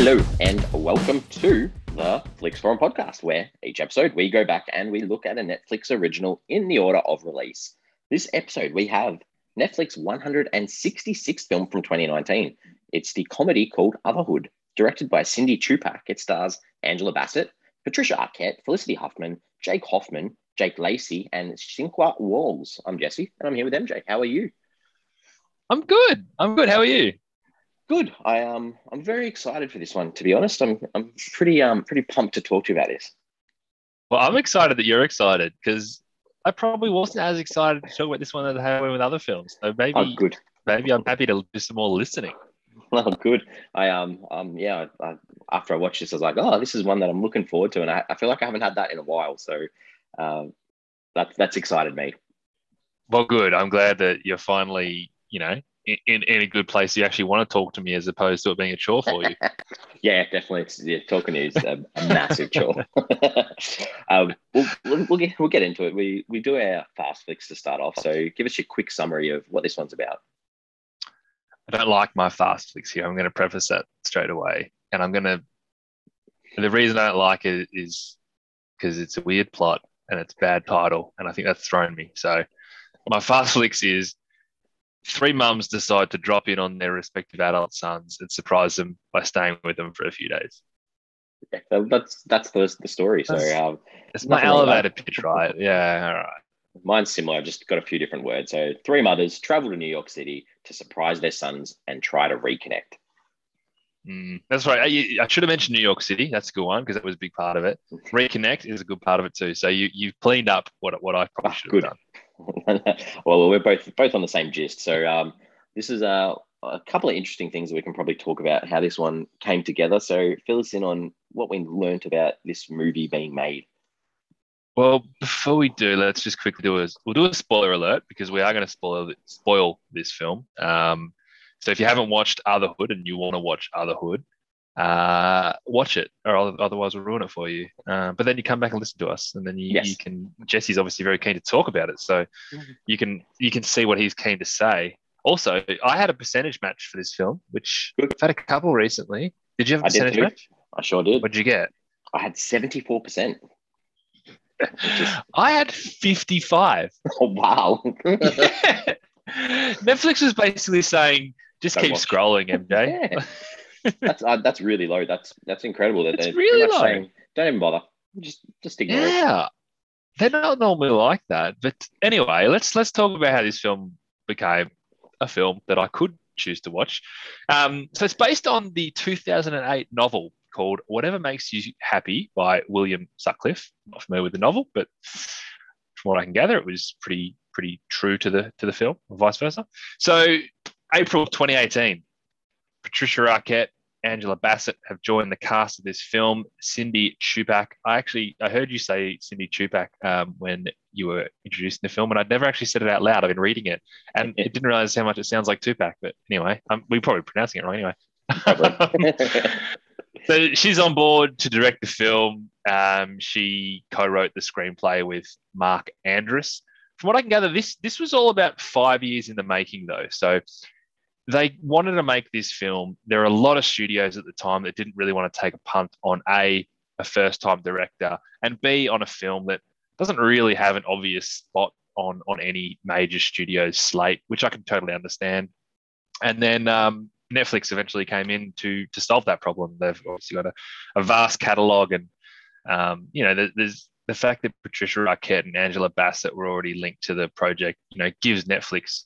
Hello and welcome to the Flix Forum podcast, where each episode we go back and we look at a Netflix original in the order of release. This episode we have Netflix 166th film from 2019. It's the comedy called Otherhood, directed by Cindy Chupak. It stars Angela Bassett, Patricia Arquette, Felicity Huffman, Jake Hoffman, Jake Lacy, and Sinqua Walls. I'm Jesse, and I'm here with MJ. How are you? I'm good. I'm good. How are you? Good. I um I'm very excited for this one. To be honest, I'm I'm pretty um pretty pumped to talk to you about this. Well, I'm excited that you're excited because I probably wasn't as excited to talk about this one as I have with other films. So maybe Oh, good. maybe I'm happy to do some more listening. Well, good. I um um yeah. I, after I watched this, I was like, oh, this is one that I'm looking forward to, and I, I feel like I haven't had that in a while. So, um, that's that's excited me. Well, good. I'm glad that you're finally, you know, in, in, a good place. You actually want to talk to me as opposed to it being a chore for you. yeah, definitely. It's, yeah, talking is a, a massive chore. um, we'll, we'll, get we'll get into it. We we do our fast flicks to start off. So, give us your quick summary of what this one's about. I don't like my fast flicks here. I'm going to preface that straight away. And I'm going to, the reason I don't like it is because it's a weird plot and it's a bad title. And I think that's thrown me. So my fast flicks is three mums decide to drop in on their respective adult sons and surprise them by staying with them for a few days. Yeah, so that's that's the, the story. So, That's- um, It's my Nothing wrong elevator pitch, right? Yeah, all right. Mine's similar, I just got a few different words. So, three mothers travel to New York City to surprise their sons and try to reconnect. Mm, that's right. I, I should have mentioned New York City. That's a good one because that was a big part of it. Reconnect is a good part of it too. So you you've cleaned up what what I probably Ah, should good. have done. well, we're both both on the same gist. So, um, this is uh, a couple of interesting things that we can probably talk about how this one came together. So, fill us in on what we learnt about this movie being made. Well, before we do, let's just quickly do a we'll do a spoiler alert because we are going to spoil spoil this film. Um, so if you haven't watched Otherhood and you want to watch Otherhood, uh, watch it, or otherwise we'll ruin it for you. Uh, but then you come back and listen to us, and then you, Yes. you can. Jesse's obviously very keen to talk about it, so you can you can see what he's keen to say. Also, I had a percentage match for this film, which Good. I've had a couple recently. Did you have a I percentage too. match? I sure did. What did you get? I had seventy four percent. I had fifty-five. Oh wow! Netflix is basically saying, just keep scrolling, MJ. Yeah. That's uh, that's really low. That's that's incredible. That It's they're really low. saying, Don't even bother. Just just ignore it. Yeah. They're not normally like that. But anyway, let's let's talk about how this film became a film that I could choose to watch. Um, so it's based on the 2008 novel called Whatever Makes You Happy by William Sutcliffe. Not familiar with the novel, but from what I can gather, it was pretty pretty true to the to the film, or vice versa. So April 2018, Patricia Arquette, Angela Bassett have joined the cast of this film. Cindy Chupak. I actually I heard you say Cindy Chupak um, when you were introducing the film, and I'd never actually said it out loud. I've been reading it, and it didn't realize how much it sounds like Tupac. But anyway, um, we're probably pronouncing it wrong anyway. So she's on board to direct the film. Um, she co-wrote the screenplay with Mark Andrus. From what I can gather, this this was all about five years in the making, though. So they wanted to make this film. There are a lot of studios at the time that didn't really want to take a punt on a a first time director and b on a film that doesn't really have an obvious spot on on any major studio's slate, which I can totally understand. And then um, Netflix eventually came in to to solve that problem. They've obviously got a, a vast catalog, and um, you know, there, there's the fact that Patricia Arquette and Angela Bassett were already linked to the project. You know, gives Netflix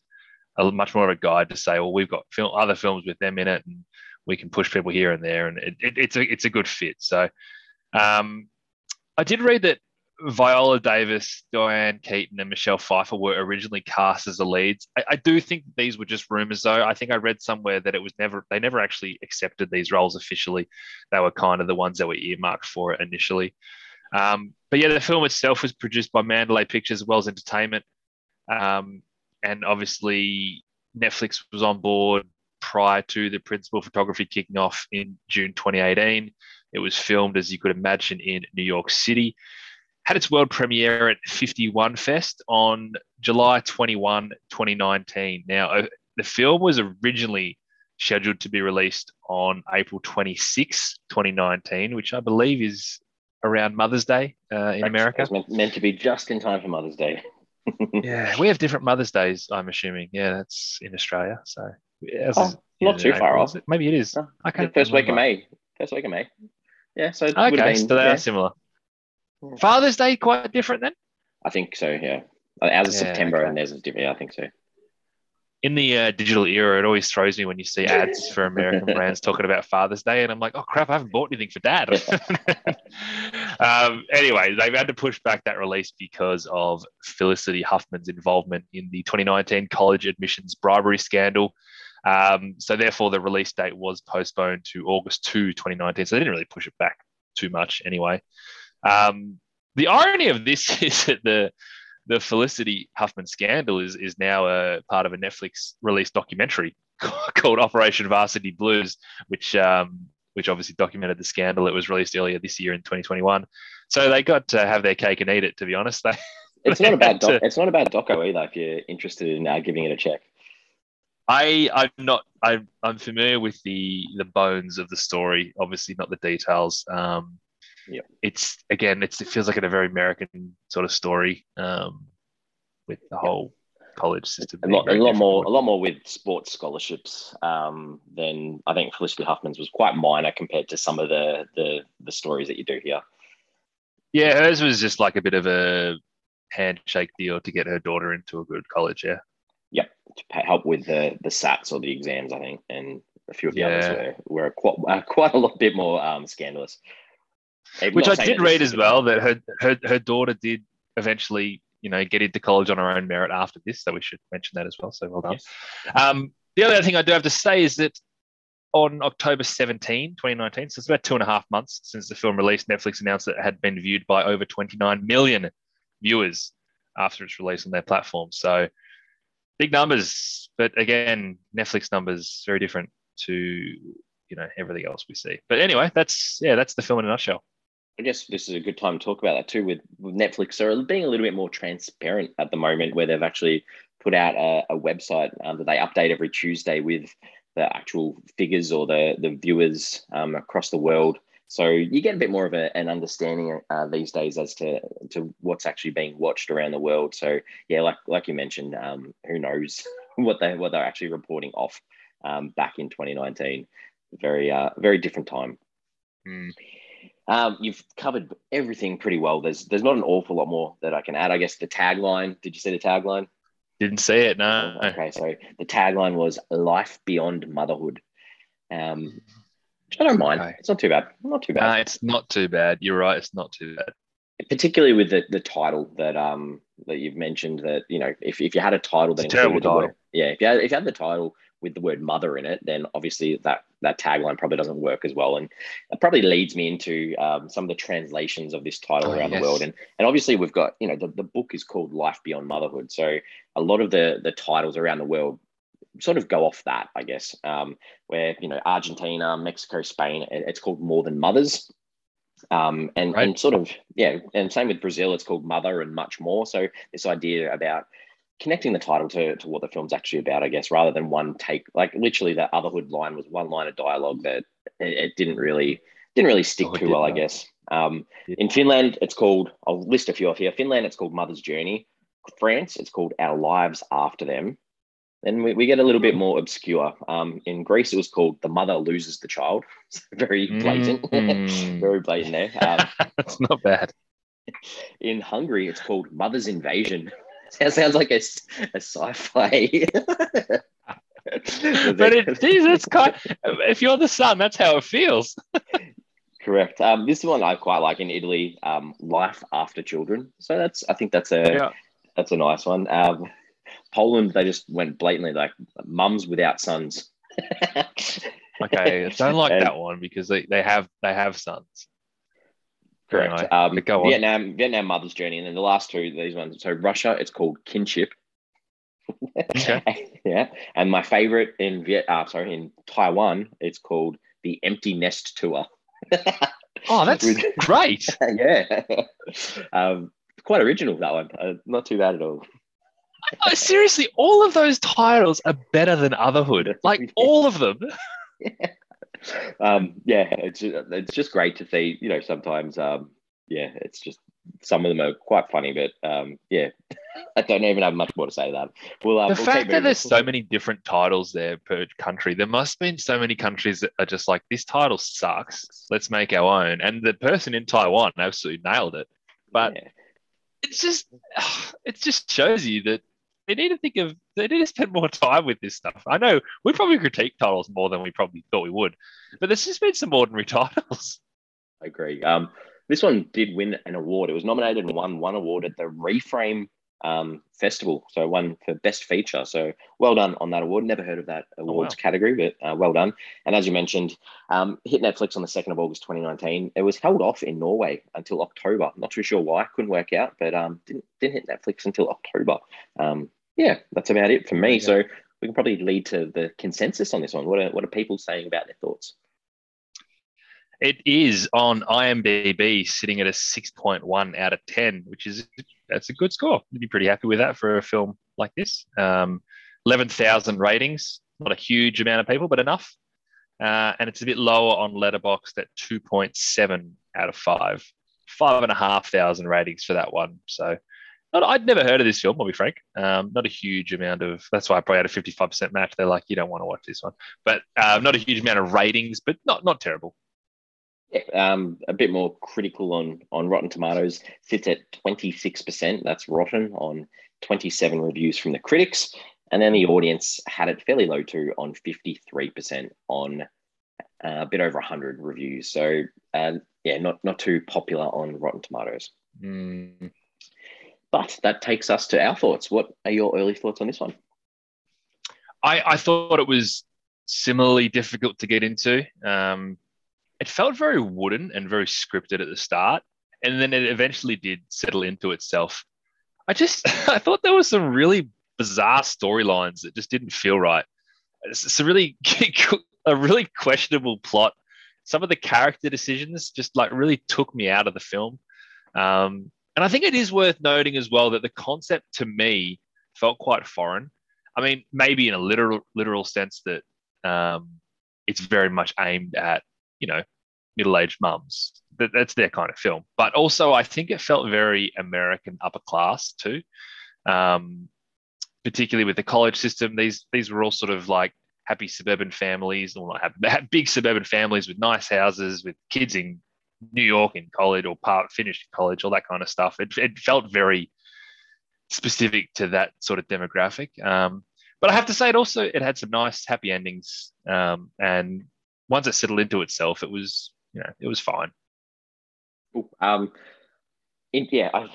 a much more of a guide to say, well, we've got other films with them in it, and we can push people here and there, and it, it, it's a it's a good fit. So, um, I did read that Viola Davis, Diane Keaton, and Michelle Pfeiffer were originally cast as the leads. I, I do think these were just rumors, though. I think I read somewhere that it was never they never actually accepted these roles officially. They were kind of the ones that were earmarked for it initially. Um, but yeah, the film itself was produced by Mandalay Pictures as well as Entertainment, um, and obviously Netflix was on board prior to the principal photography kicking off in June 2018. It was filmed, as you could imagine, in New York City had its world premiere at 51 Fest on July 21, 2019. Now, uh, the film was originally scheduled to be released on April 26, 2019, which I believe is around Mother's Day uh, in America. It's meant, meant to be just in time for Mother's Day. Yeah, we have different Mother's Days, I'm assuming. Yeah, that's in Australia. So Oh, not too far off. it? Maybe it is. No, I can't First week of. May. First week of May. Yeah, so it would have Okay, been, so they yeah, are similar. Hmm. Father's Day quite different then. I think so, yeah. Uh, ours is Yeah, September okay. and theirs is different. Yeah, I think so. In the uh, digital era, it always throws me when you see ads for American brands talking about Father's Day, and I'm like, oh crap, I haven't bought anything for Dad. um, anyway, they've had to push back that release because of Felicity Huffman's involvement in the 2019 college admissions bribery scandal. Um, so therefore, the release date was postponed to August 2, 2019. So they didn't really push it back too much anyway. Um, the irony of this is that the the Felicity Huffman scandal is is now a part of a Netflix released documentary called Operation Varsity Blues, which um, which obviously documented the scandal. It was released earlier this year in 2021. So they got to have their cake and eat it. To be honest, they, It's not a bad doc- To- it's not a bad doco either if you're interested in uh, giving it a check. I I'm not I'm I'm familiar with the the bones of the story. Obviously, not the details. Um, Yep. It's again, it's it feels like a very American sort of story um, with the whole college system. A lot, a lot more, a lot more with sports scholarships um, than I think Felicity Huffman's was quite minor compared to some of the the, the stories that you do hear. Yeah, hers was just like a bit of a handshake deal to get her daughter into a good college. Yeah. Yep, to help with the the SATs or the exams, I think, and a few of the others were, were quite uh, quite a lot bit more um, scandalous. I'm Which I did read as well that her, her her daughter did eventually, you know, get into college on her own merit after this. So we should mention that as well. So well done. Yes. Um, the other thing I do have to say is that on October 17, 2019, so it's about two and a half months since the film released, Netflix announced that it had been viewed by over 29 million viewers after its release on their platform. So big numbers, but again, Netflix numbers very different to you know everything else we see. But anyway, that's yeah, that's the film in a nutshell. I guess this is a good time to talk about that too. With, Netflix, they're being a little bit more transparent at the moment, where they've actually put out a, a website um, that they update every Tuesday with the actual figures or the the viewers um, across the world. So you get a bit more of a, an understanding uh, these days as to to what's actually being watched around the world. So yeah, like like you mentioned, um, who knows what they what they're actually reporting off um, back in 2019. Very uh, very different time. Um, you've covered everything pretty well. There's there's not an awful lot more that I can add. I guess the tagline. Did you see the tagline? Didn't see it. No. Okay, so the tagline was "Life Beyond Motherhood." Um, which I don't mind. Okay. It's not too bad. Not too bad. Uh, it's not too bad. You're right. It's not too bad. Particularly with the, the title that um that you've mentioned. That you know, if, if you had a title that It's a terrible included the word- title. yeah, if you had, if you had the title with the word mother in it, then obviously that that tagline probably doesn't work as well, and it probably leads me into um, some of the translations of this title Oh, around yes. the world, and and obviously we've got you know the, the book is called Life Beyond Motherhood, so a lot of the the titles around the world sort of go off that, I guess, um, where you know Argentina, Mexico, Spain, it- it's called More Than Mothers. Um, and, Right. and sort of yeah and same with brazil it's called mother and much more so this idea about connecting the title to, to what the film's actually about, I guess, rather than one take. Like literally, the otherhood line was one line of dialogue that it, it didn't really didn't really stick Oh, too well, I guess. Um, Yeah. In Finland, it's called. I'll list a few off here. Finland, it's called Mother's Journey. France, it's called Our Lives After Them. Then we, we get a little bit more obscure. Um, in Greece, it was called The Mother Loses the Child. It's Very blatant. Mm. Very blatant there. Um, That's not bad. in Hungary, it's called Mother's Invasion. That sounds like a, a sci-fi. But it, geez, it's kind. If you're the son, that's how it feels. correct. Um, this one I quite like in Italy. Um, Life after children. So that's I think that's a Yeah. that's a nice one. Um, Poland, they just went blatantly like mums without sons. Okay, I don't like And- that one because they, they have they have sons. Correct. Anyway, Um, go on. Vietnam, Vietnam mother's journey, and then the last two, these ones. So Russia, it's called kinship. Okay. yeah, and my favorite in Viet, uh, sorry, in Taiwan, it's called the Empty Nest Tour. Oh, that's With- great. yeah, um, quite original that one. Uh, not too bad at all. Oh, seriously, all of those titles are better than Otherhood. Like all of them. yeah. Um, yeah, it's it's just great to see. You know, sometimes, um, yeah, it's just some of them are quite funny, but um, yeah, I don't even have much more to say to that. Well, um, the we'll fact that there's so many different titles there per country, there must have been so many countries that are just like, this title sucks. Let's make our own. And the person in Taiwan absolutely nailed it. But yeah. it's just, it just shows you that they need to think of, they need to spend more time with this stuff. I know we probably critique titles more than we probably thought we would, but there's just been some ordinary titles. I agree. Um, this one did win an award. It was nominated and won one award at the Reframe um, Festival. So one for best feature. So well done on that award. Never heard of that awards wow. category, but uh, well done. And as you mentioned, um, hit Netflix on the second of August 2019. It was held off in Norway until October. Not too sure why. Couldn't work out, but um, didn't didn't hit Netflix until October. Um, yeah, that's about it for me. Yeah. So we can probably lead to the consensus on this one. What are what are people saying about their thoughts? It is on IMDb sitting at a 6.1 out of 10, which is that's a good score. You'd be pretty happy with that for a film like this. Um, 11,000 ratings, not a huge amount of people, but enough. Uh, and it's a bit lower on Letterboxd at 2.7 out of five. Five and a half thousand ratings for that one. So not, I'd never heard of this film, I'll be frank. Um, not a huge amount of, that's why I probably had a 55% match. They're like, you don't want to watch this one. But uh, not a huge amount of ratings, but not, not terrible. Yeah, um, a bit more critical on on Rotten Tomatoes sits at twenty six percent. That's rotten on twenty seven reviews from the critics, and then the audience had it fairly low too on fifty three percent on uh, a bit over hundred reviews. So uh, yeah, not not too popular on Rotten Tomatoes. Mm. But that takes us to our thoughts. What are your early thoughts on this one? I, I thought it was similarly difficult to get into. Um, it felt very wooden and very scripted at the start, and then it eventually did settle into itself. I just I thought there was some really bizarre storylines that just didn't feel right. It's, a really a really questionable plot. Some of the character decisions just like really took me out of the film. Um, and I think it is worth noting as well that the concept to me felt quite foreign. I mean, maybe in a literal literal sense that um, it's very much aimed at you know middle-aged mums. That, that's their kind of film. But also, I think it felt very American upper class too, um, particularly with the college system. These these were all sort of like happy suburban families, or not happy, big suburban families with nice houses, with kids in New York in college or part finished college, all that kind of stuff. It, it felt very specific to that sort of demographic. Um, but I have to say, it also it had some nice happy endings, um, and once it settled into itself, it was you know it was fine. Um, yeah, I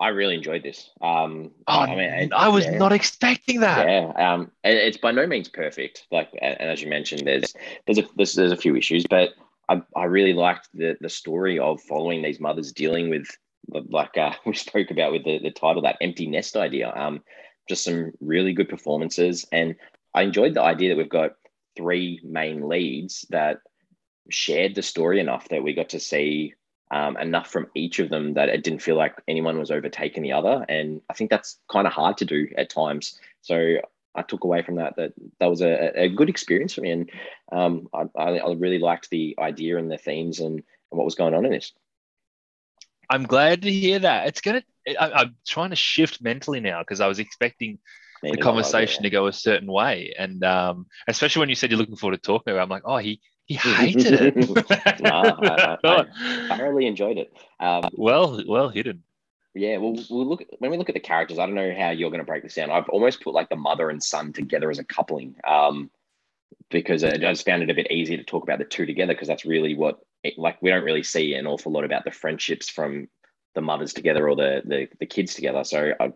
I really enjoyed this. Um, oh, I mean, I was yeah. not expecting that. Yeah, um, it's by no means perfect. Like, and as you mentioned, there's there's a there's, there's a few issues, but I, I really liked the the story of following these mothers dealing with like uh, we spoke about with the, the title that empty nest idea. Um, just some really good performances, and I enjoyed the idea that we've got three main leads that shared the story enough that we got to see um, enough from each of them that it didn't feel like anyone was overtaking the other. And I think that's kind of hard to do at times. So I took away from that that that was a, a good experience for me, and um, I, I, really liked the idea and the themes and, and what was going on in this. I'm glad to hear that. It's gonna. I, am trying to shift mentally now because I was expecting the conversation to go a certain way, and um, especially when you said you're looking forward to talking about, I'm like, oh, he he hated it. no, I, I, I, thoroughly enjoyed it. Um, well, well hidden. Yeah, well, we'll look when we look at the characters. I don't know how you're going to break this down. I've almost put like the mother and son together as a coupling, um, because I just found it a bit easier to talk about the two together because that's really what it, like we don't really see an awful lot about the friendships from the mothers together or the the, the kids together. So I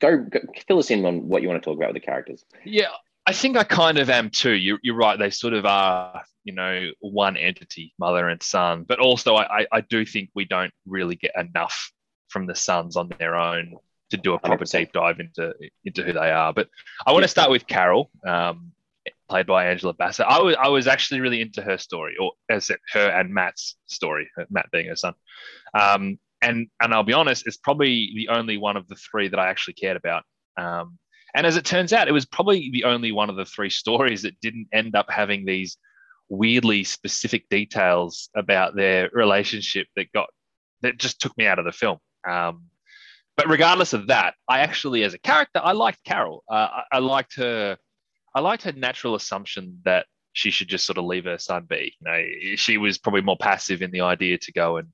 go, go fill us in on what you want to talk about with the characters. Yeah, I think I kind of am too. You're, you're right. They sort of are, you know, one entity, mother and son. But also, I, I do think we don't really get enough from the sons on their own to do a proper 100%. deep dive into into who they are. But I want yeah. to start with Carol, um, played by Angela Bassett. I was I was actually really into her story, or as it, her and Matt's story, Matt being her son. Um, and and I'll be honest, it's probably the only one of the three that I actually cared about. Um, and as it turns out, it was probably the only one of the three stories that didn't end up having these weirdly specific details about their relationship that got that just took me out of the film. Um, but regardless of that, I actually, as a character, I liked Carol. Uh, I, I, liked her. I liked her natural assumption that she should just sort of leave her son be. You know, she was probably more passive in the idea to go and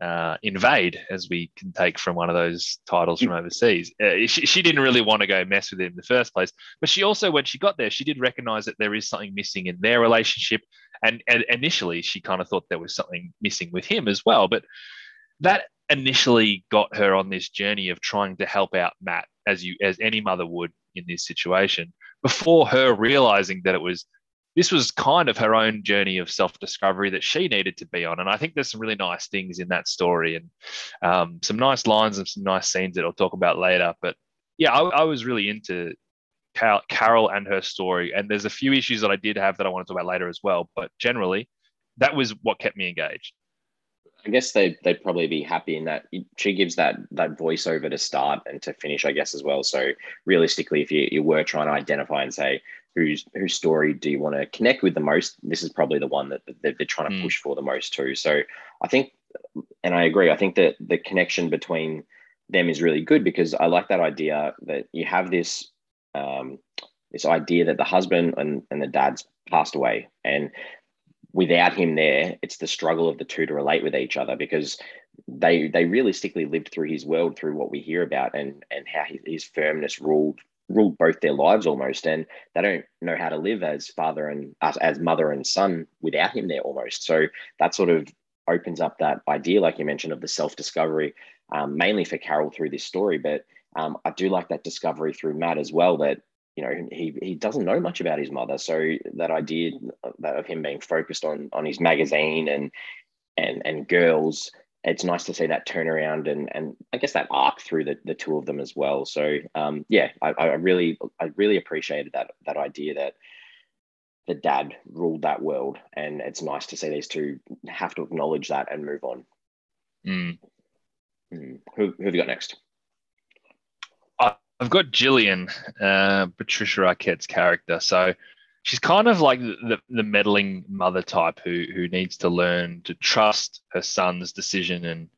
uh, invade, as we can take from one of those titles from overseas. Uh, she, she, didn't really want to go mess with him in the first place, but she also, when she got there, she did recognize that there is something missing in their relationship. And, and initially, she kind of thought there was something missing with him as well. But that initially got her on this journey of trying to help out Matt, as you as any mother would in this situation, before her realizing that it was this was kind of her own journey of self-discovery that she needed to be on. And i think there's some really nice things in that story and um, some nice lines and some nice scenes that i'll talk about later. But yeah i, I was really into carol and her story. And there's a few issues that i did have that i want to talk about later as well. But generally that was what kept me engaged. I guess they they'd probably be happy in that she gives that that voiceover to start and to finish, I guess, as well. So realistically, if you, you were trying to identify and say, whose whose story do you want to connect with the most? This is probably the one that, that they're trying to mm. push for the most too. So I think, and I agree. I think that the connection between them is really good because I like that idea that you have this um, this idea that the husband and, and the dad's passed away and without him there it's the struggle of the two to relate with each other because they they realistically lived through his world through what we hear about and and how his firmness ruled ruled both their lives almost, and they don't know how to live as father and as, as mother and son without him there almost. So that sort of opens up that idea, like you mentioned, of the self discovery, um, mainly for Carol through this story. But um, I do like that discovery through Matt as well. That you know he he doesn't know much about his mother, so that idea that of him being focused on on his magazine and and and girls it's nice to see that turnaround and and I guess that arc through the, the two of them as well. So um, yeah, I, I really I really appreciated that that idea that the dad ruled that world, and it's nice to see these two have to acknowledge that and move on. Mm. Mm. Who, who have you got next? I've got Gillian, uh, Patricia Arquette's character. So she's kind of like the, the meddling mother type who who needs to learn to trust her son's decision and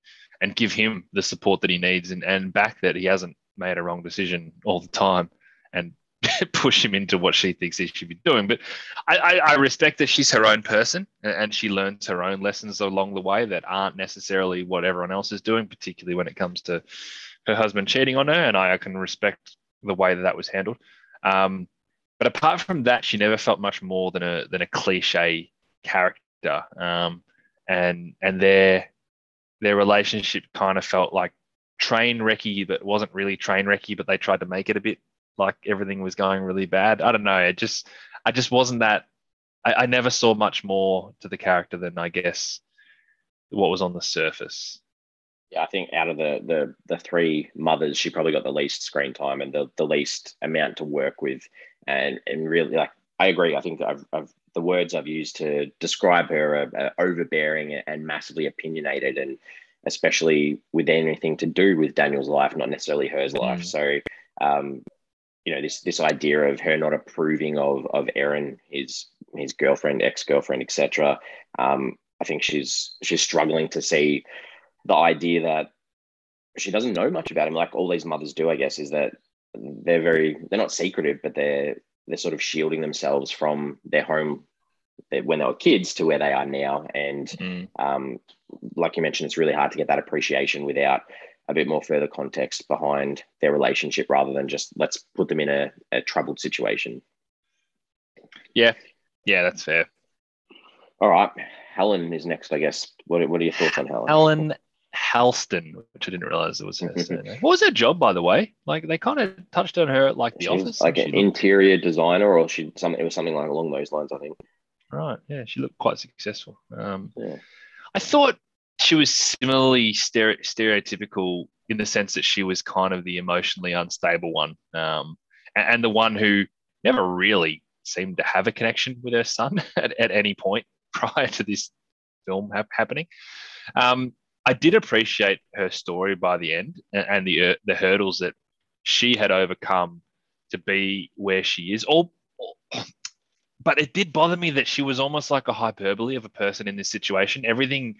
and give him the support that he needs and, and back that he hasn't made a wrong decision all the time and push him into what she thinks he should be doing. But I, I, I respect that she's her own person and she learns her own lessons along the way that aren't necessarily what everyone else is doing, particularly when it comes to her husband cheating on her. And I, I can respect the way that that was handled. Um, but apart from that, she never felt much more than a than a cliche character. Um, and and their their relationship kind of felt like train wrecky, but wasn't really train wrecky. But they tried to make it a bit like everything was going really bad. I don't know. It just I just wasn't that. I, I never saw much more to the character than I guess what was on the surface. Yeah, I think out of the the the three mothers, she probably got the least screen time and the the least amount to work with and and really like I agree. I think I've, I've the words I've used to describe her are, are, overbearing and massively opinionated, and especially with anything to do with Daniel's life, not necessarily hers life. Mm. So, um, you know, this this idea of her not approving of of Erin, his his girlfriend, ex girlfriend, etc. Um, I think she's she's struggling to see the idea that she doesn't know much about him, like all these mothers do. I guess is that they're very they're not secretive, but they're they're sort of shielding themselves from their home when they were kids to where they are now. And mm. um, like you mentioned, it's really hard to get that appreciation without a bit more further context behind their relationship rather than just let's put them in a, a troubled situation. Yeah, yeah, that's fair. All right, Helen is next, I guess. What, what are your thoughts on Helen? Helen Halston, which I didn't realize it was her surname. What was her job, by the way? Like they kind of touched on her at like the office, like an interior designer, or she something. It was something like along those lines, I think. Right. Yeah, she looked quite successful. Um, yeah. I thought she was similarly stere- stereotypical in the sense that she was kind of the emotionally unstable one, um, and, and, the one who never really seemed to have a connection with her son at, at any point prior to this film ha- happening. Um, I did appreciate her story by the end and, the uh, the hurdles that she had overcome to be where she is. All, but it did bother me that she was almost like a hyperbole of a person in this situation. Everything,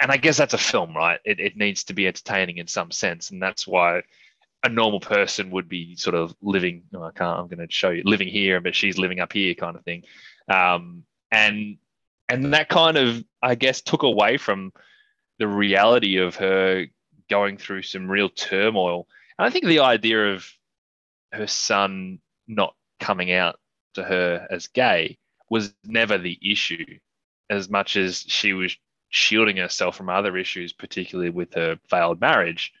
and I guess that's a film, right? It, it needs to be entertaining in some sense, and that's why a normal person would be sort of living. Oh, I can't. I'm going to show you living here, but she's living up here, kind of thing. Um, and and that kind of, I guess, took away from the reality of her going through some real turmoil. And I think the idea of her son not coming out to her as gay was never the issue, as much as she was shielding herself from other issues, particularly with her failed marriage.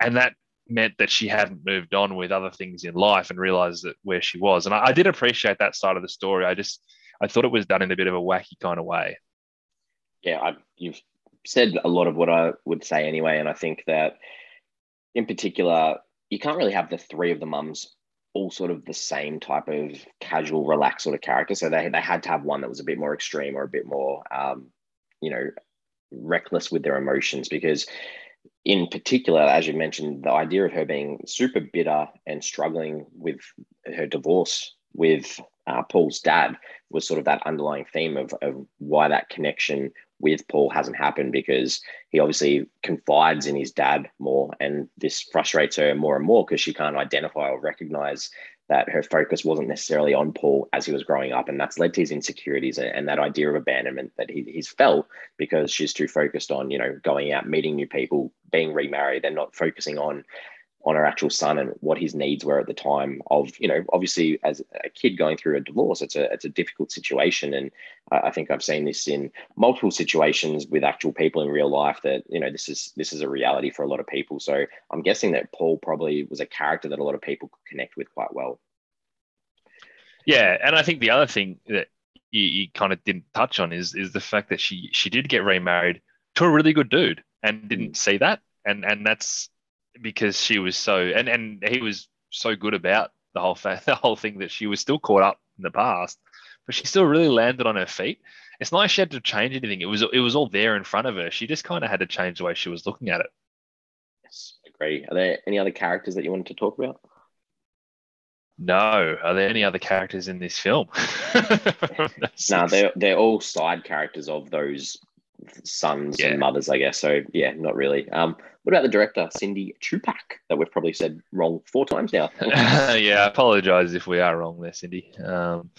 And that meant that she hadn't moved on with other things in life and realized that where she was. And I, I, did appreciate that side of the story. I just I thought it was done in a bit of a wacky kind of way. Yeah, I, you've said a lot of what I would say anyway, and I think that in particular, you can't really have the three of the mums all sort of the same type of casual, relaxed sort of character. So they they had to have one that was a bit more extreme or a bit more, um, you know, reckless with their emotions because in particular, as you mentioned, the idea of her being super bitter and struggling with her divorce with uh, Paul's dad was sort of that underlying theme of, of why that connection with Paul hasn't happened because he obviously confides in his dad more. And this frustrates her more and more because she can't identify or recognize that her focus wasn't necessarily on Paul as he was growing up. And that's led to his insecurities and that idea of abandonment that he, he's felt because she's too focused on, you know, going out, meeting new people, being remarried, and not focusing on on her actual son and what his needs were at the time of you know obviously as a kid going through a divorce it's a it's a difficult situation. And I think I've seen this in multiple situations with actual people in real life that you know this is this is a reality for a lot of people. So I'm guessing that Paul probably was a character that a lot of people could connect with quite well. Yeah and I think the other thing that you, you kind of didn't touch on is is the fact that she she did get remarried to a really good dude and didn't mm. see that. And and that's because she was so and and he was so good about the whole fa- the whole thing that she was still caught up in the past, but she still really landed on her feet. It's not like she had to change anything. It was it was all there in front of her. She just kind of had to change the way she was looking at it. Yes, agree. Are there any other characters that you wanted to talk about? No. Are there any other characters in this film? no, they're they're all side characters of those sons yeah. and mothers, I guess. So yeah, not really. Um, what about the director, Cindy Chupak, that we've probably said wrong four times now? yeah, I apologize if we are wrong there, Cindy. Um,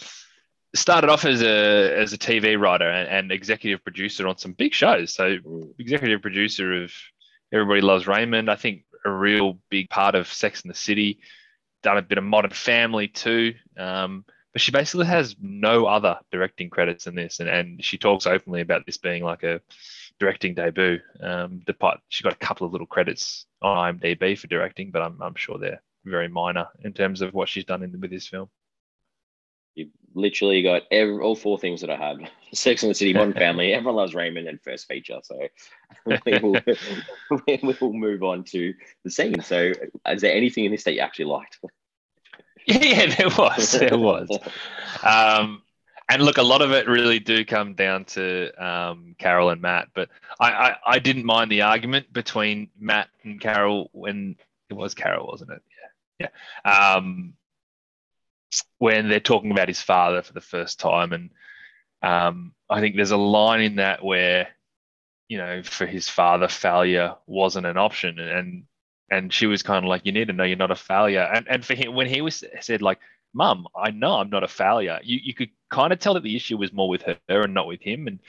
started off as a as a TV writer and, and, executive producer on some big shows. So mm. executive producer of Everybody Loves Raymond. I think a real big part of Sex and the City. Done a bit of Modern Family too. Um, but she basically has no other directing credits in this, and, and she talks openly about this being like a directing debut. Um, despite she got a couple of little credits on IMDb for directing, but I'm, I'm sure they're very minor in terms of what she's done in, with this film. You literally got every, all four things that I had: Sex and the City, Modern Family, Everyone Loves Raymond, and First Feature. So we will, we will move on to the scene. So, is there anything in this that you actually liked? Yeah, there was. There was. Um, and look, a lot of it really do come down to um, Carol and Matt. But I, I, I, didn't mind the argument between Matt and Carol when it was Carol, wasn't it? Yeah. Yeah. Um, when they're talking about his father for the first time. And um, I think there's a line in that where, you know, for his father, failure wasn't an option. And and she was kind of like, "You need to know you're not a failure." And and for him, when he was said like, "Mum, I know I'm not a failure," you you could kind of tell that the issue was more with her and not with him. And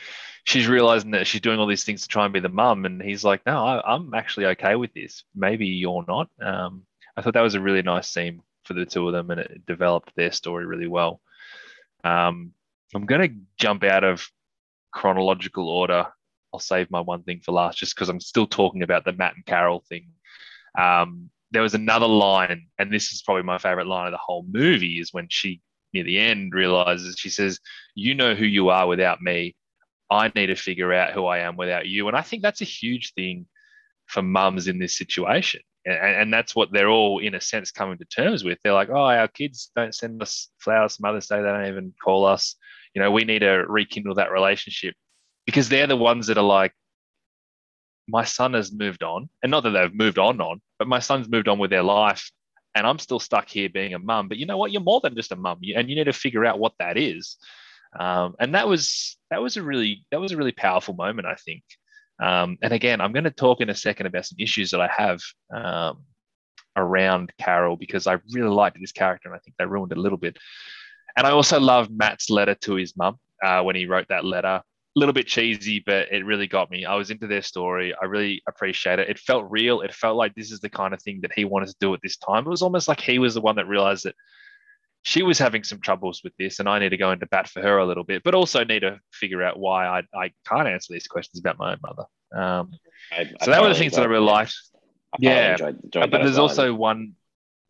she's realizing that she's doing all these things to try and be the mum, and he's like, "No, I, am actually okay with this. Maybe you're not." Um, I thought that was a really nice scene for the two of them, and it developed their story really well. Um, I'm going to jump out of chronological order. I'll save my one thing for last, just because I'm still talking about the Matt and Carol thing um, there was another line, and this is probably my favorite line of the whole movie, is when she near the end realizes she says, "You know who you are without me. I need to figure out who I am without you." And I think that's a huge thing for mums in this situation. And, and, that's what they're all, in a sense, coming to terms with. They're like, oh, our kids don't send us flowers Mother's Day. They don't even call us. You know, we need to rekindle that relationship because they're the ones that are like, my son has moved on, and not that they've moved on on, but my son's moved on with their life, and I'm still stuck here being a mum. But you know what? You're more than just a mum, and you need to figure out what that is. Um, and that was that was a really that was a really powerful moment, I think. Um, and again, I'm going to talk in a second about some issues that I have um, around Carol because I really liked this character, and I think they ruined it a little bit. And I also love Matt's letter to his mum uh, when he wrote that letter. A little bit cheesy, but it really got me. I was into their story. I really appreciate it. It felt real. It felt like this is the kind of thing that he wanted to do at this time. It was almost like he was the one that realized that she was having some troubles with this, and I need to go into bat for her a little bit, but also need to figure out why I, I can't answer these questions about my own mother. Um, I, I so that were the things that I really liked. yeah, enjoyed, enjoyed but there's also one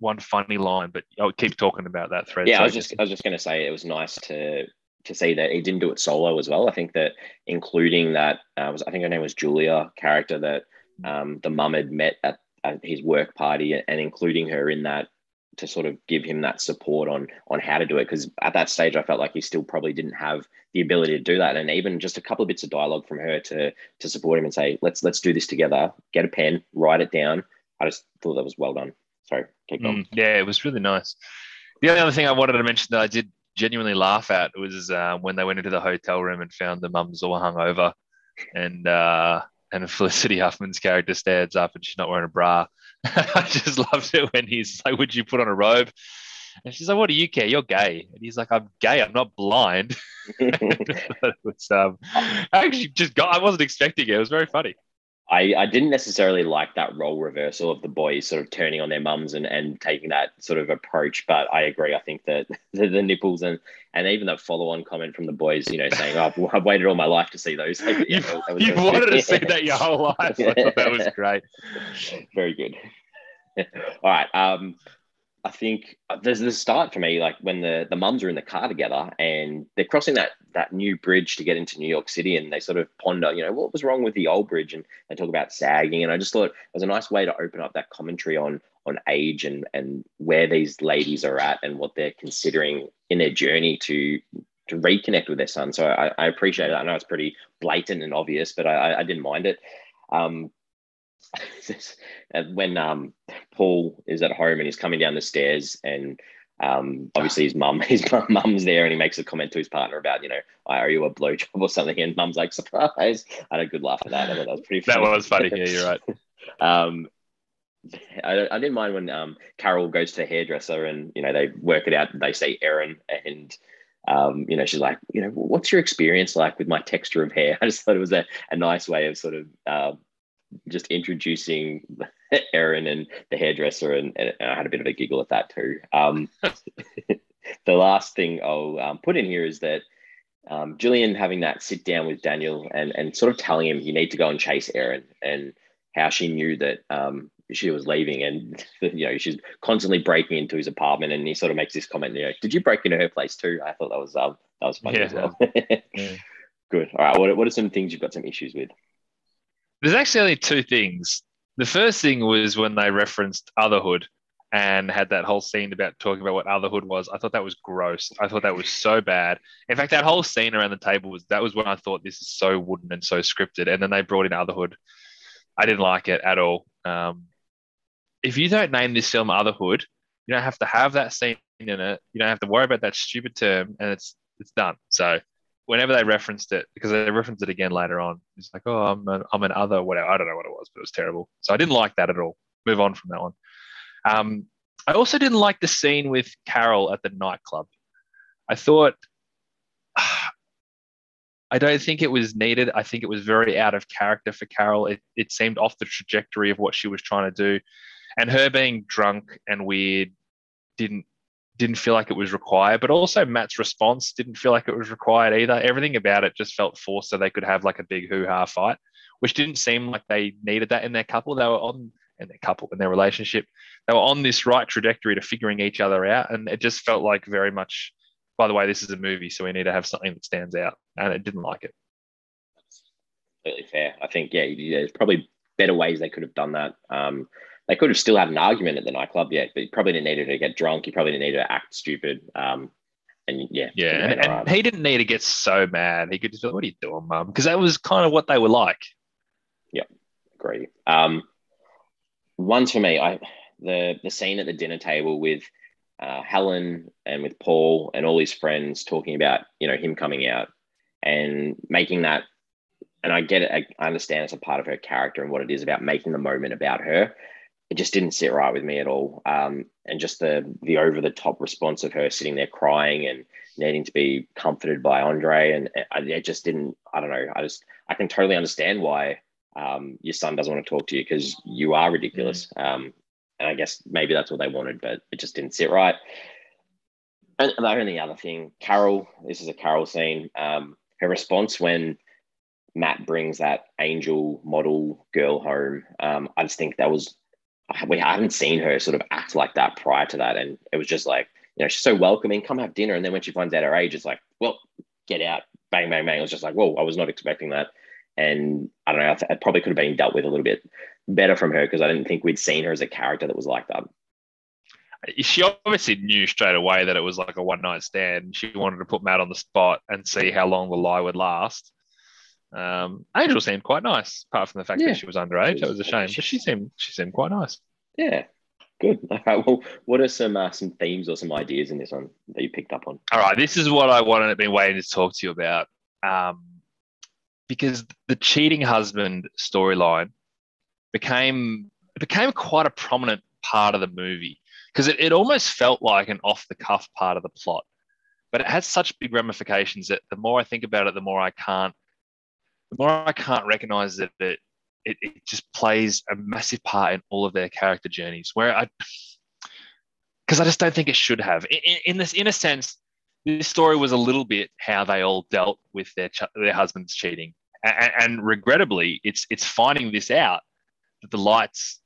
one funny line, but I'll keep talking about that thread. Yeah, so I was just I was just going to say it was nice to to see that he didn't do it solo as well. I think that including that uh, was I think her name was Julia character that um, the mum had met at, at his work party and including her in that to sort of give him that support on on how to do it. Because at that stage I felt like he still probably didn't have the ability to do that. And even just a couple of bits of dialogue from her to to support him and say let's let's do this together. Get a pen write it down. I just thought that was well done. Sorry keep going. Mm, yeah it was really nice. The only other thing I wanted to mention that I did genuinely laugh at was uh, when they went into the hotel room and found the mums all hungover and uh and Felicity Huffman's character stands up and she's not wearing a bra. I just loved it when he's like, Would you put on a robe? And she's like, What do you care? You're gay. And he's like, I'm gay. I'm not blind. it was, um, I actually just got, I wasn't expecting it. It was very funny. I, I didn't necessarily like that role reversal of the boys sort of turning on their mums and, and taking that sort of approach. But I agree. I think that the, the nipples and and even the follow on comment from the boys, you know, saying, "Oh, I've waited all my life to see those." Like, yeah, you, you wanted to see that your whole life. I thought that was great. Very good. all right. Um, I think uh, there's the start for me, like when the the mums are in the car together and they're crossing that that new bridge to get into New York City, and they sort of ponder, you know, what was wrong with the old bridge, and they talk about sagging, and I just thought it was a nice way to open up that commentary on on age and and where these ladies are at and what they're considering in their journey to to reconnect with their son. So I, I appreciate it. I know it's pretty blatant and obvious, but I, I didn't mind it. Um, when um, Paul is at home and he's coming down the stairs and um, obviously his mum, his mum's there and he makes a comment to his partner about, you know, I owe you a blowjob or something. And mum's like, surprise. I had a good laugh at that. I thought that was pretty funny. That was funny. Yeah, you're right. um, I, I didn't mind when um, Carol goes to the hairdresser and, you know, they work it out. They say Erin and, um, you know, she's like, you know, what's your experience like with my texture of hair? I just thought it was a, a nice way of sort of uh, just introducing Erin and the hairdresser, and, and, I had a bit of a giggle at that too. Um, the last thing I'll um, put in here is that um, Gillian having that sit down with Daniel and and sort of telling him you need to go and chase Erin, and how she knew that um, she was leaving, and you know she's constantly breaking into his apartment, and he sort of makes this comment, you know, did you break into her place too? I thought that was um, that was funny yeah. as well. yeah. Good. All right. What, what are some things you've got some issues with? There's actually only two things. The first thing was when they referenced Otherhood and had that whole scene about talking about what Otherhood was. I thought that was gross. I thought that was so bad. In fact, that whole scene around the table was that was when I thought this is so wooden and so scripted. And then they brought in Otherhood. I didn't like it at all. Um, if you don't name this film Otherhood, you don't have to have that scene in it. You don't have to worry about that stupid term, and it's it's done. So whenever they referenced it, because they referenced it again later on, it's like, oh, I'm an, I'm an other, whatever. I don't know what it was, but it was terrible. So I didn't like that at all. Move on from that one. Um, I also didn't like the scene with Carol at the nightclub. I thought, I don't think it was needed. I think it was very out of character for Carol. It, it seemed off the trajectory of what she was trying to do. And her being drunk and weird didn't didn't feel like it was required, but also Matt's response didn't feel like it was required either. Everything about it just felt forced so they could have like a big hoo ha fight, which didn't seem like they needed that in their couple. They were on in their couple in their relationship. They were on this right trajectory to figuring each other out, and it just felt like very much. By the way, this is a movie, so we need to have something that stands out, and it didn't like it. Completely fair. I think yeah, there's probably better ways they could have done that. Um, they could have still had an argument at the nightclub, yeah, but he probably didn't need her to get drunk. He probably didn't need her to act stupid. Um, and yeah, yeah, and, and he didn't need to get so mad. He could just "What are you doing, mum?" Because that was kind of what they were like. Yeah, Agree. Um, ones for me, I the the scene at the dinner table with uh, Helen and with Paul and all his friends talking about you know him coming out and making that. And I get it. I understand it's a part of her character and what it is about making the moment about her. It just didn't sit right with me at all. Um, and just the the over the top response of her sitting there crying and needing to be comforted by Andre, and it just didn't. I don't know. I just I can totally understand why um, your son doesn't want to talk to you because you are ridiculous. Mm. Um, and I guess maybe that's what they wanted, but it just didn't sit right. And the only other thing, Carol, this is a Carol scene. Um, her response when Matt brings that angel model girl home, um, I just think that was we haven't seen her sort of act like that prior to that, and it was just like you know she's so welcoming, come have dinner, and then when she finds out her age, it's like, well, get out, bang, bang, bang. It was just like, whoa, I was not expecting that. And I don't know, it probably could have been dealt with a little bit better from her because I didn't think we'd seen her as a character that was like that. She obviously knew straight away that it was like a one night stand. She wanted to put Matt on the spot and see how long the lie would last. Um, Angel seemed quite nice, apart from the fact yeah. that she was underage. That was a shame, but she seemed she seemed quite nice. Yeah, good. Okay, well, what are some uh, some themes or some ideas in this one that you picked up on? All right, this is what I wanted to be waiting to talk to you about. Um, because the cheating husband storyline became it became quite a prominent part of the movie because it, it almost felt like an off the cuff part of the plot but it has such big ramifications that the more i think about it the more i can't the more i can't recognize that it, it, it just plays a massive part in all of their character journeys where i because i just don't think it should have. In, in this in a sense this story was a little bit how they all dealt with their ch- their husbands cheating, and, and, regrettably, it's it's finding this out that the lights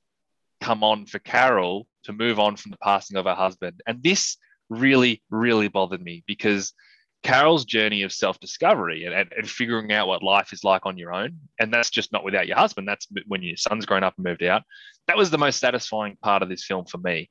come on for Carol to move on from the passing of her husband, and this really really bothered me because Carol's journey of self discovery and, and, and, figuring out what life is like on your own. And that's just not without your husband. That's when your son's grown up and moved out. That was the most satisfying part of this film for me.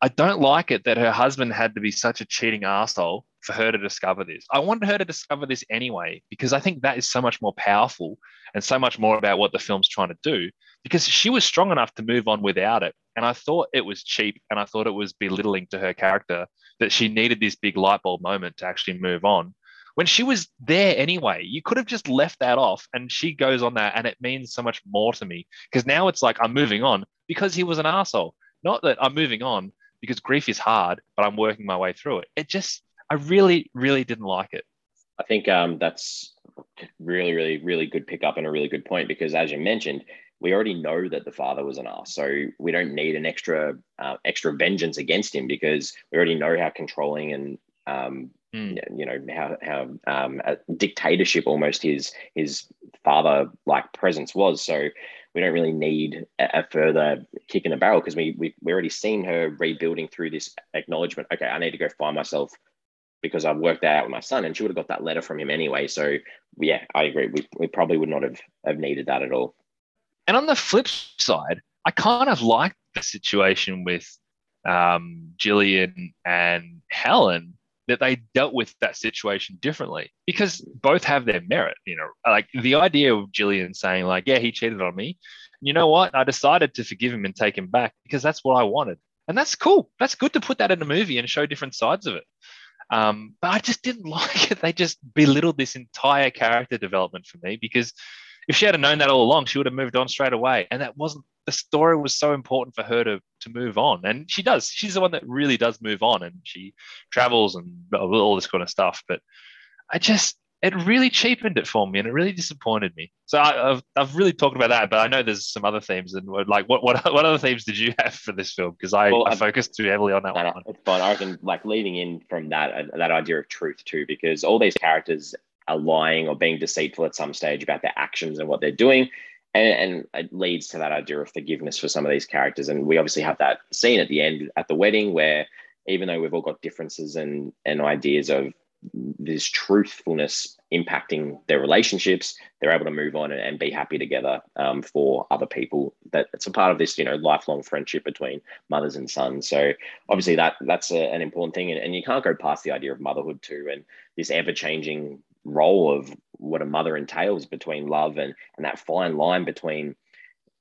I don't like it that her husband had to be such a cheating asshole for her to discover this. I wanted her to discover this anyway, because I think that is so much more powerful and so much more about what the film's trying to do. Because she was strong enough to move on without it. And I thought it was cheap and I thought it was belittling to her character that she needed this big light bulb moment to actually move on. When she was there anyway, you could have just left that off and she goes on that and it means so much more to me. Because now it's like I'm moving on because he was an asshole. Not that I'm moving on because grief is hard, but I'm working my way through it. It just, I really, really didn't like it. I think um, that's really, really, really good pickup and a really good point because, as you mentioned, we already know that the father was an ass, so we don't need an extra uh, extra vengeance against him because we already know how controlling and um, mm. you know how how um, dictatorship almost his his father like presence was. So we don't really need a, a further kick in the barrel because we, we we already seen her rebuilding through this acknowledgement. Okay, I need to go find myself because I've worked that out with my son, and she would have got that letter from him anyway. So yeah, I agree. We, we probably would not have, have needed that at all. And on the flip side, I kind of like the situation with um, and Helen that they dealt with that situation differently because both have their merit. You know, like the idea of Gillian saying, like, yeah, he cheated on me. You know what? I decided to forgive him and take him back because that's what I wanted. And that's cool. That's good to put that in a movie and show different sides of it. Um, but I just didn't like it. They just belittled this entire character development for me because if she had known that all along, she would have moved on straight away. And that wasn't the story was so important for her to to move on, and she does. She's the one that really does move on, and she travels and all this kind of stuff. But I just it really cheapened it for me, and it really disappointed me. So I, have I've really talked about that, but I know there's some other themes, and like what what what other themes did you have for this film? Because I, well, I focused too heavily on that no, one. No, it's fine. I reckon like leading in from that uh, that idea of truth too, because all these characters are lying or being deceitful at some stage about their actions and what they're doing and, and it leads to that idea of forgiveness for some of these characters. And we obviously have that scene at the end at the wedding where even though we've all got differences and, and ideas of this truthfulness impacting their relationships, they're able to move on and, and be happy together um, for other people. That it's a part of this, you know, lifelong friendship between mothers and sons. So obviously that that's a, an important thing, and, and you can't go past the idea of motherhood too, and this ever changing role of what a mother entails between love and and that fine line between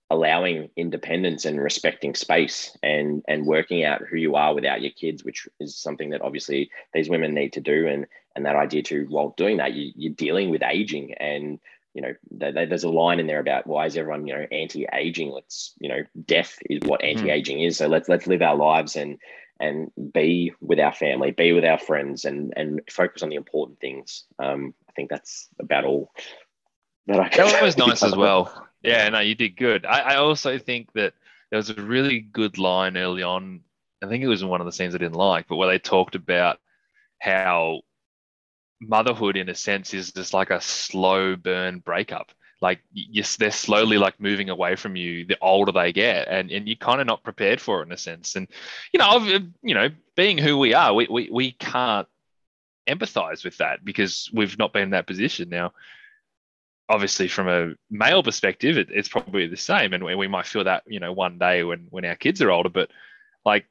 allowing independence and respecting space and and working out who you are without your kids which is something that obviously these women need to do. And and that idea too while doing that you, you're dealing with aging and you know there's a line in there about why is everyone you know anti-aging? Let's you know death is what hmm. anti-aging is. So let's let's live our lives and and be with our family be with our friends and and focus on the important things um i think that's about all that I that was nice as well yeah, no, you did good. I, I also think that there was a really good line early on. I think it was in one of the scenes I didn't like, but where they talked about how motherhood, in a sense, is just like a slow burn breakup. Like yes, they're slowly like moving away from you the older they get, and, and you're kind of not prepared for it in a sense. And you know, you know, being who we are, we, we, we can't empathize with that because we've not been in that position now obviously from a male perspective it, it's probably the same and we might feel that you know one day when when our kids are older but like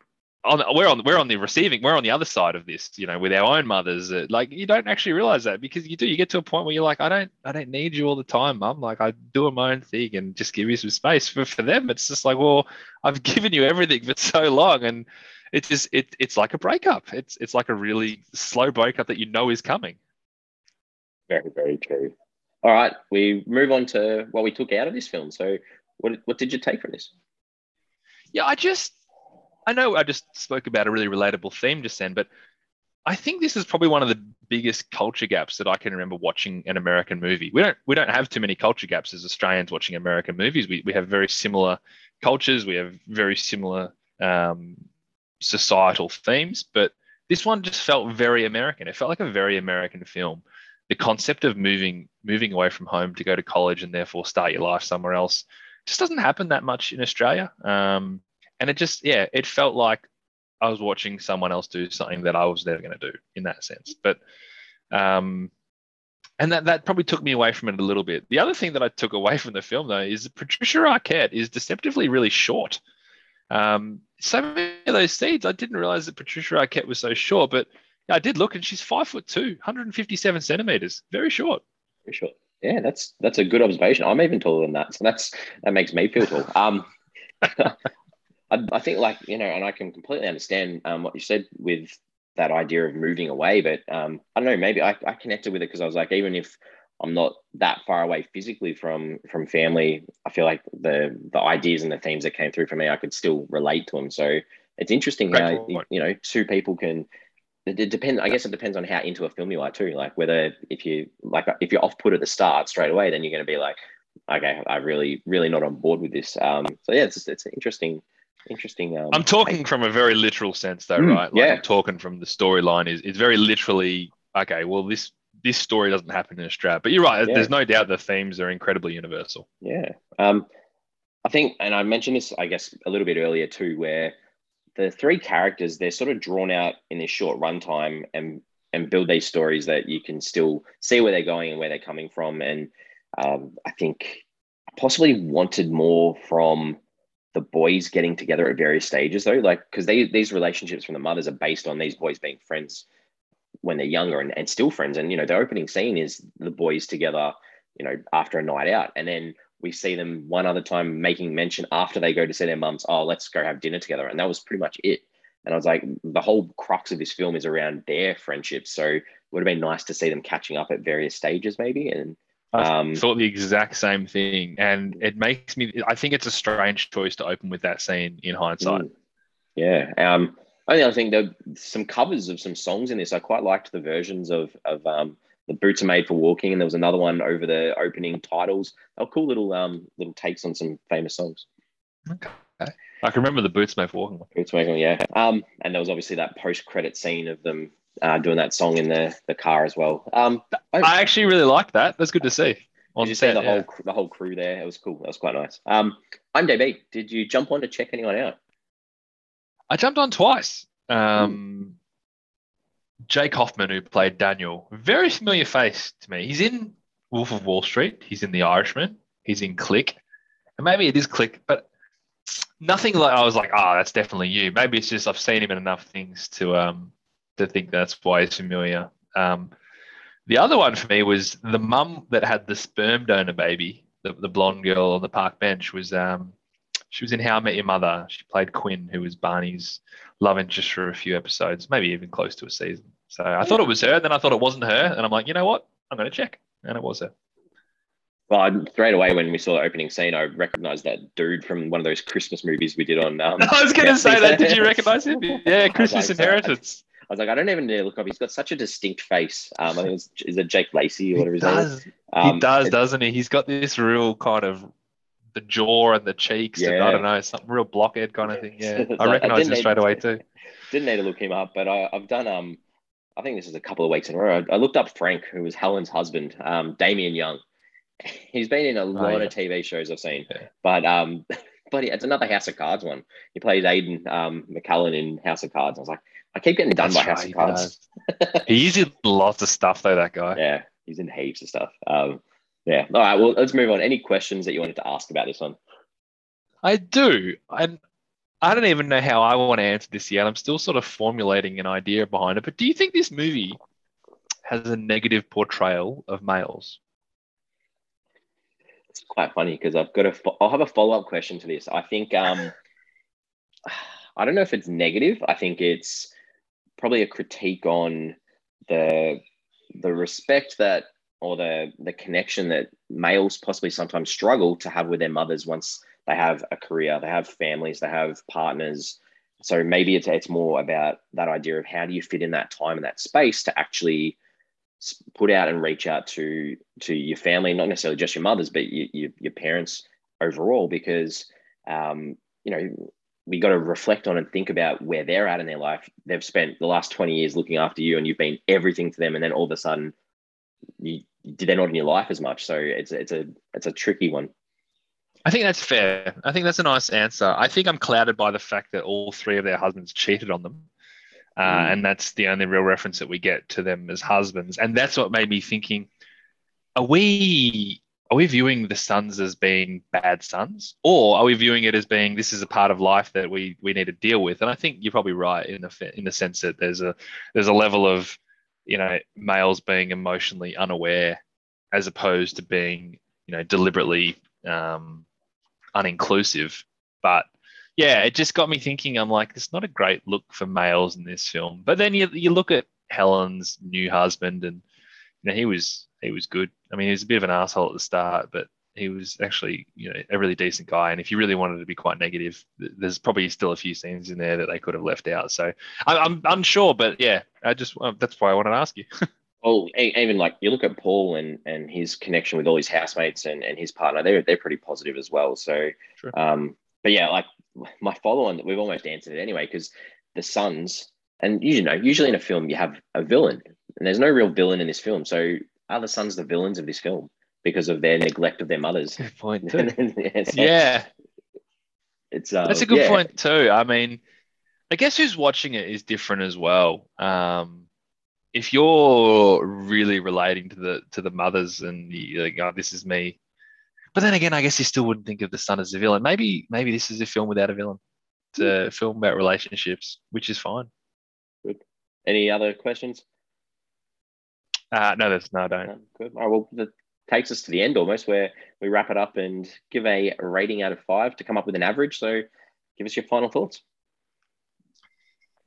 on, we're on we're on the receiving we're on the other side of this you know with our own mothers. Uh, like you don't actually realize that because you do you get to a point where you're like i don't i don't need you all the time mum. Like i do my own thing and just give you some space. For, for them it's just like well i've given you everything for so long. And it's just it, it's like a breakup. It's it's like a really slow breakup that you know is coming. Very very true. All right, we move on to what we took out of this film. So, what what did you take from this? Yeah, I just I know I just spoke about a really relatable theme just then, but I think this is probably one of the biggest culture gaps that I can remember watching an American movie. We don't we don't have too many culture gaps as Australians watching American movies. We we have very similar cultures. We have very similar um, societal themes, but this one just felt very American. It felt like a very American film the concept of moving moving away from home to go to college and therefore start your life somewhere else just doesn't happen that much in Australia. Um, and it just yeah, it felt like I was watching someone else do something that I was never going to do in that sense. But um, and that that probably took me away from it a little bit. The other thing that I took away from the film though is Patricia Arquette is deceptively really short. Um, so many of those scenes, I didn't realize that Patricia Arquette was so short, but I did look, and she's five foot two, 157 centimeters, very short. Very short. Yeah, that's that's a good observation. I'm even taller than that, so that's that makes me feel tall. Um, I, I, think like you know, and I can completely understand um, what you said with that idea of moving away, but um, I don't know, maybe I, I connected with it because I was like, even if I'm not that far away physically from from family, I feel like the the ideas and the themes that came through for me, I could still relate to them. So it's interesting Great how point. you know two people can it depends. I guess it depends on how into a film you are too. Like whether if you like if you're off put at the start straight away, then you're going to be like, okay, I'm really really not on board with this. Um, so yeah, it's it's interesting. Interesting. Um, I'm talking from a very literal sense, though, mm, right? Like yeah. I'm talking from the storyline is is very literally okay. Well, this this story doesn't happen in Australia, but you're right. Yeah. There's no doubt the themes are incredibly universal. Yeah. Um, I think, and I mentioned this, I guess, a little bit earlier too, where the three characters they're sort of drawn out in this short runtime and and build these stories that you can still see where they're going and where they're coming from. And um, I think I possibly wanted more from the boys getting together at various stages though, like because these relationships from the mothers are based on these boys being friends when they're younger and, and still friends. And you know, the opening scene is the boys together, you know, after a night out. And then we see them one other time making mention after they go to see their mums, oh, let's go have dinner together. And that was pretty much it. And I was like, the whole crux of this film is around their friendship. So it would have been nice to see them catching up at various stages, maybe. And um, I thought the exact same thing. And it makes me, I think it's a strange choice to open with that scene in hindsight. Mm, yeah. Um, only other thing, there some covers of some songs in this. I quite liked the versions of, of um, the boots are made for walking, and there was another one over the opening titles. They were cool little um little takes on some famous songs. Okay. I can remember the boots made for walking. Boots made for walking, yeah. Um, and there was obviously that post credit scene of them uh, doing that song in the the car as well. Um, I, I actually really liked that. That's good to see. On set, see the yeah. whole the whole crew there? It was cool. That was quite nice. Um, IMDb. Did you jump on to check anyone out? I jumped on twice. Um, Jake Hoffman, who played Daniel, very familiar face to me. He's in Wolf of Wall Street. He's in The Irishman. He's in Click. And maybe it is Click, but nothing like I was like, oh, that's definitely you. Maybe it's just I've seen him in enough things to um to think that's why he's familiar. Um, the other one for me was the mum that had the sperm donor baby, the, the blonde girl on the park bench was um, she was in How I Met Your Mother. She played Quinn, who was Barney's love interest for a few episodes, maybe even close to a season. So I thought it was her, then I thought it wasn't her, and I'm like, you know what? I'm going to check, and it was her. Well, straight away when we saw the opening scene, I recognized that dude from one of those Christmas movies we did on. Um, I was going to say that. Did you recognize him? Yeah, Christmas Inheritance. I was like, I don't even need to look up. He's got such a distinct face. Um, I think it's is it Jake Lacy or whatever his name is. Um, he does, doesn't he? He's got this real kind of the jaw and the cheeks. Yeah. And, I don't know, something real blockhead kind of thing. Yeah, I recognize him straight away too. Didn't need to look him up, but I, have done um, I think this is a couple of weeks in a row. I, I looked up Frank, who was Helen's husband, um, Damian Young. He's been in a lot oh, yeah. of TV shows I've seen, yeah. but um, but it's another House of Cards one. He plays Aidan um, in House of Cards. I was like, I keep getting done That's by House of Cards. he's in lots of stuff though. That guy. Yeah, he's in heaps of stuff. Um, yeah. All right. Well, let's move on. Any questions that you wanted to ask about this one? I do, and I don't even know how I want to answer this yet. I'm still sort of formulating an idea behind it. But do you think this movie has a negative portrayal of males? It's quite funny because I've got a. I'll have a follow up question to this. I think. Um, I don't know if it's negative. I think it's probably a critique on the the respect that or the the connection that males possibly sometimes struggle to have with their mothers once they have a career, they have families, they have partners. So maybe it's it's more about that idea of how do you fit in that time and that space to actually put out and reach out to to your family, not necessarily just your mothers, but you, you, your parents overall, because um, you know we got to reflect on and think about where they're at in their life. They've spent the last 20 years looking after you and you've been everything to them. And then all of a sudden you, they're not in your life as much. So it's, it's a, it's a tricky one. I think that's fair. I think that's a nice answer. I think I'm clouded by the fact that all three of their husbands cheated on them. Uh, mm. And that's the only real reference that we get to them as husbands. And that's what made me thinking, are we are we viewing the sons as being bad sons or are we viewing it as being this is a part of life that we we need to deal with? And i think you're probably right in the in the sense that there's a there's a level of you know males being emotionally unaware as opposed to being you know deliberately um, uninclusive. But yeah it just got me thinking. I'm like it's not a great look for males in this film. But then you, you look at helen's new husband and you know he was he was good. I mean, he was a bit of an asshole at the start, but he was actually, you know, a really decent guy. And if you really wanted to be quite negative, there's probably still a few scenes in there that they could have left out. So I'm, I'm unsure, but yeah, I just that's why I wanted to ask you. well, even like you look at Paul and and his connection with all his housemates and, and his partner, they're they're pretty positive as well. So, um, but yeah, like my follow on, we've almost answered it anyway because the sons, and you know, usually in a film you have a villain, and there's no real villain in this film. So are the sons the villains of this film because of their neglect of their mothers? Good point too. yeah, it's uh, that's a good yeah. point too. I mean, I guess who's watching it is different as well. Um, if you're really relating to the to the mothers and you like, oh, this is me, but then again, I guess you still wouldn't think of the son as a villain. Maybe maybe this is a film without a villain. It's a film about relationships, which is fine. Good. Any other questions? Uh, no, there's no, I don't. Um, good. All right, well, that takes us to the end almost, where we wrap it up and give a rating out of five to come up with an average. So, give us your final thoughts.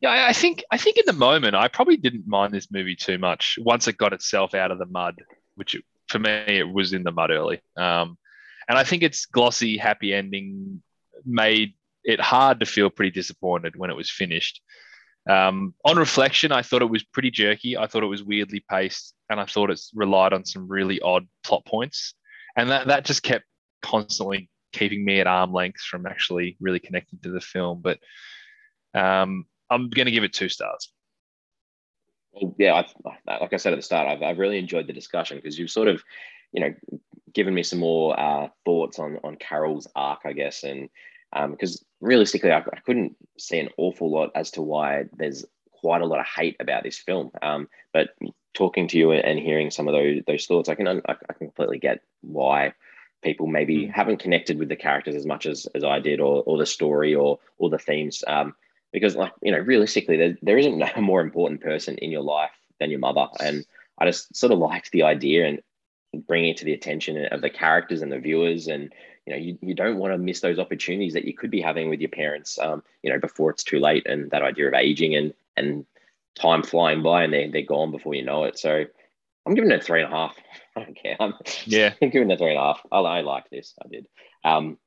Yeah, I think I think in the moment I probably didn't mind this movie too much once it got itself out of the mud, which it, for me it was in the mud early. Um, and I think its glossy, happy ending made it hard to feel pretty disappointed when it was finished. Um, on reflection, I thought it was pretty jerky. I thought it was weirdly paced, and I thought it relied on some really odd plot points, and that that just kept constantly keeping me at arm length from actually really connecting to the film. But um, I'm going to give it two stars. Well, yeah, I, like I said at the start, I've, I've really enjoyed the discussion because you've sort of, you know, given me some more uh, thoughts on on Carol's arc, I guess, and because um, realistically, I, I, couldn't see an awful lot as to why there's quite a lot of hate about this film. Um, but talking to you and hearing some of those those thoughts, I can I, I completely get why people maybe mm. haven't connected with the characters as much as, as I did, or or the story, or or the themes. Um, because like you know, realistically, there, there isn't a more important person in your life than your mother, and I just sort of liked the idea and bringing it to the attention of the characters and the viewers and you know you, you don't want to miss those opportunities that you could be having with your parents um, you know before it's too late and that idea of aging and and time flying by and they're, they're gone before you know it. So i'm giving it three and a half. I don't care. I'm Yeah. I'm giving it three and a half. I, I like this. I did. Um,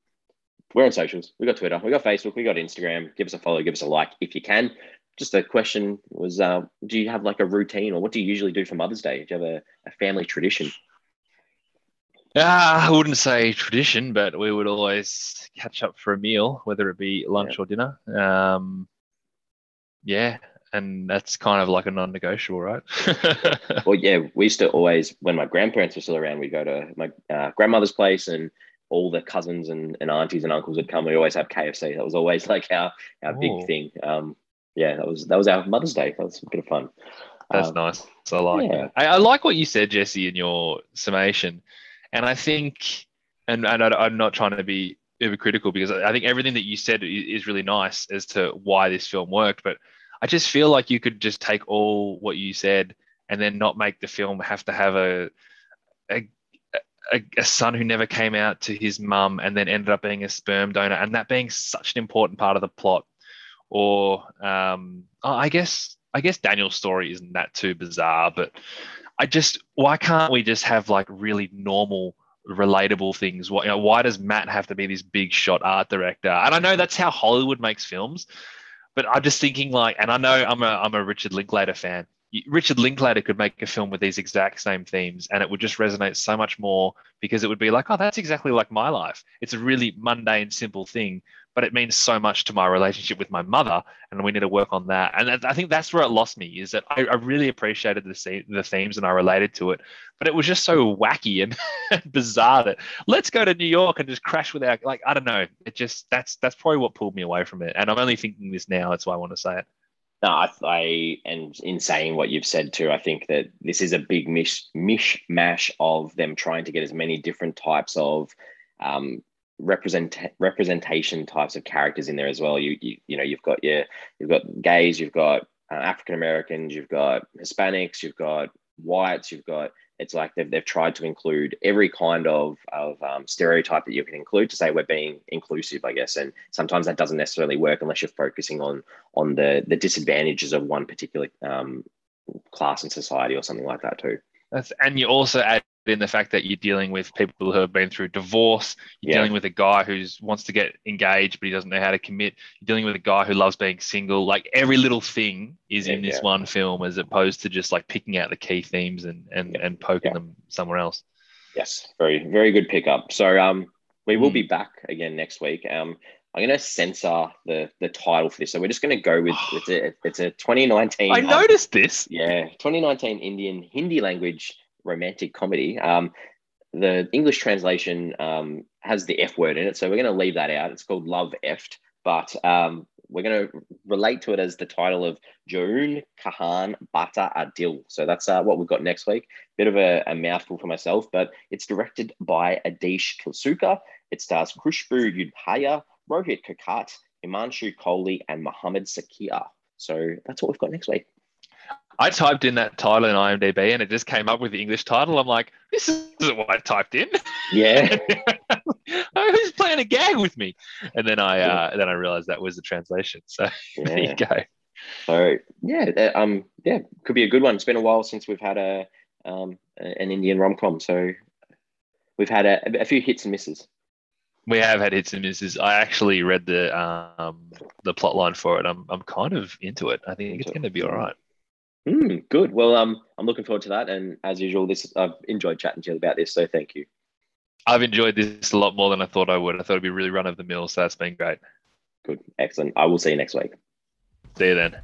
we're on socials. We got twitter. We got facebook. We got instagram. Give us a follow. Give us a like if you can. Just a question was uh, do you have like a routine or what do you usually do for mother's day? Do you have a, a family tradition Ah, I wouldn't say tradition, but we would always catch up for a meal, whether it be lunch or dinner. Um, yeah, and that's kind of like a non-negotiable, right? Well, yeah, we used to always, when my grandparents were still around, we'd go to my uh, grandmother's place and all the cousins and, and aunties and uncles would come. We always have KFC. That was always like our, our Ooh. big thing. Um, yeah, that was that was our Mother's Day. That was a bit of fun. That's Um, nice. I like yeah. that. I, I like what you said, Jesse, in your summation. And I think, and, and I, I'm not trying to be hypocritical because I I think everything that you said is really nice as to why this film worked. But I just feel like you could just take all what you said and then not make the film have to have a, a, a, a son who never came out to his mum and then ended up being a sperm donor and that being such an important part of the plot or um, oh, I guess I guess Daniel's story isn't that too bizarre, but I just why can't we just have like really normal, relatable things? Why, you know, why does Matt have to be this big shot art director? And I know that's how Hollywood makes films, but I'm just thinking like, and I know I'm a I'm a Richard Linklater fan. Richard Linklater could make a film with these exact same themes, and it would just resonate so much more because it would be like, oh, that's exactly like my life. It's a really mundane, simple thing, but it means so much to my relationship with my mother, and we need to work on that. And I- think that's where it lost me is that I, I really appreciated the the themes and I related to it, but it was just so wacky and bizarre that let's go to New York and just crash with our like I don't know. It just that's that's probably what pulled me away from it. And I'm only thinking this now. That's why I want to say it. No, I, I and in saying what you've said too, I think that this is a big mish mishmash of them trying to get as many different types of um, represent representation types of characters in there as well. You you you know you've got your you've got gays, you've got uh, African Americans, you've got Hispanics, you've got whites, you've got it's like they've, they've tried to include every kind of, of um, stereotype that you can include to say we're being inclusive, I guess. And sometimes that doesn't necessarily work unless you're focusing on on the the disadvantages of one particular um, class in society or something like that too. That's and you also add in the fact that you're dealing with people who have been through divorce. You're Yeah. dealing with a guy who wants to get engaged but he doesn't know how to commit. You're dealing with a guy who loves being single. Like every little thing is in this yeah. one film, as opposed to just like picking out the key themes and and Yeah, and poking yeah. them somewhere else. Yes, very very good pickup. So um, we will Hmm. be back again next week. Um, I'm going to censor the the title for this, so we're just going to go with it's a it's a 2019. I um, noticed this. Yeah, 2019 Indian Hindi language romantic comedy. Um, the English translation um, has the F word in it, so we're going to leave that out. It's called Love Effed, but um, we're going to relate to it as the title of Jarun Kahan Bata Adil. So that's uh, what we've got next week. Bit of a, a mouthful for myself, but it's directed by Adish Kilsuka. It stars Khushbu Yudhaya, Rohit Kakat, Himanshu Kohli, and Mohammed Sakia. So that's what we've got next week. I typed in that title in IMDb and it just came up with the English title. I'm like, this isn't what I typed in. Yeah. Who's playing a gag with me? And then I uh, then I realized that was the translation. So there yeah. you go. So yeah, um, yeah, could be a good one. It's been a while since we've had a um an Indian rom com, so we've had a, a few hits and misses. We have had hits and misses. I actually read the um the plot line for it. I'm I'm kind of into it. I think it's going to be all right. Hmm, good. Well, um, I'm looking forward to that. And as usual, this I've enjoyed chatting to you about this. So thank you. I've enjoyed this a lot more than I thought I would. I thought it'd be really run of the mill, so that's been great. Good, excellent. I will see you next week. See you then.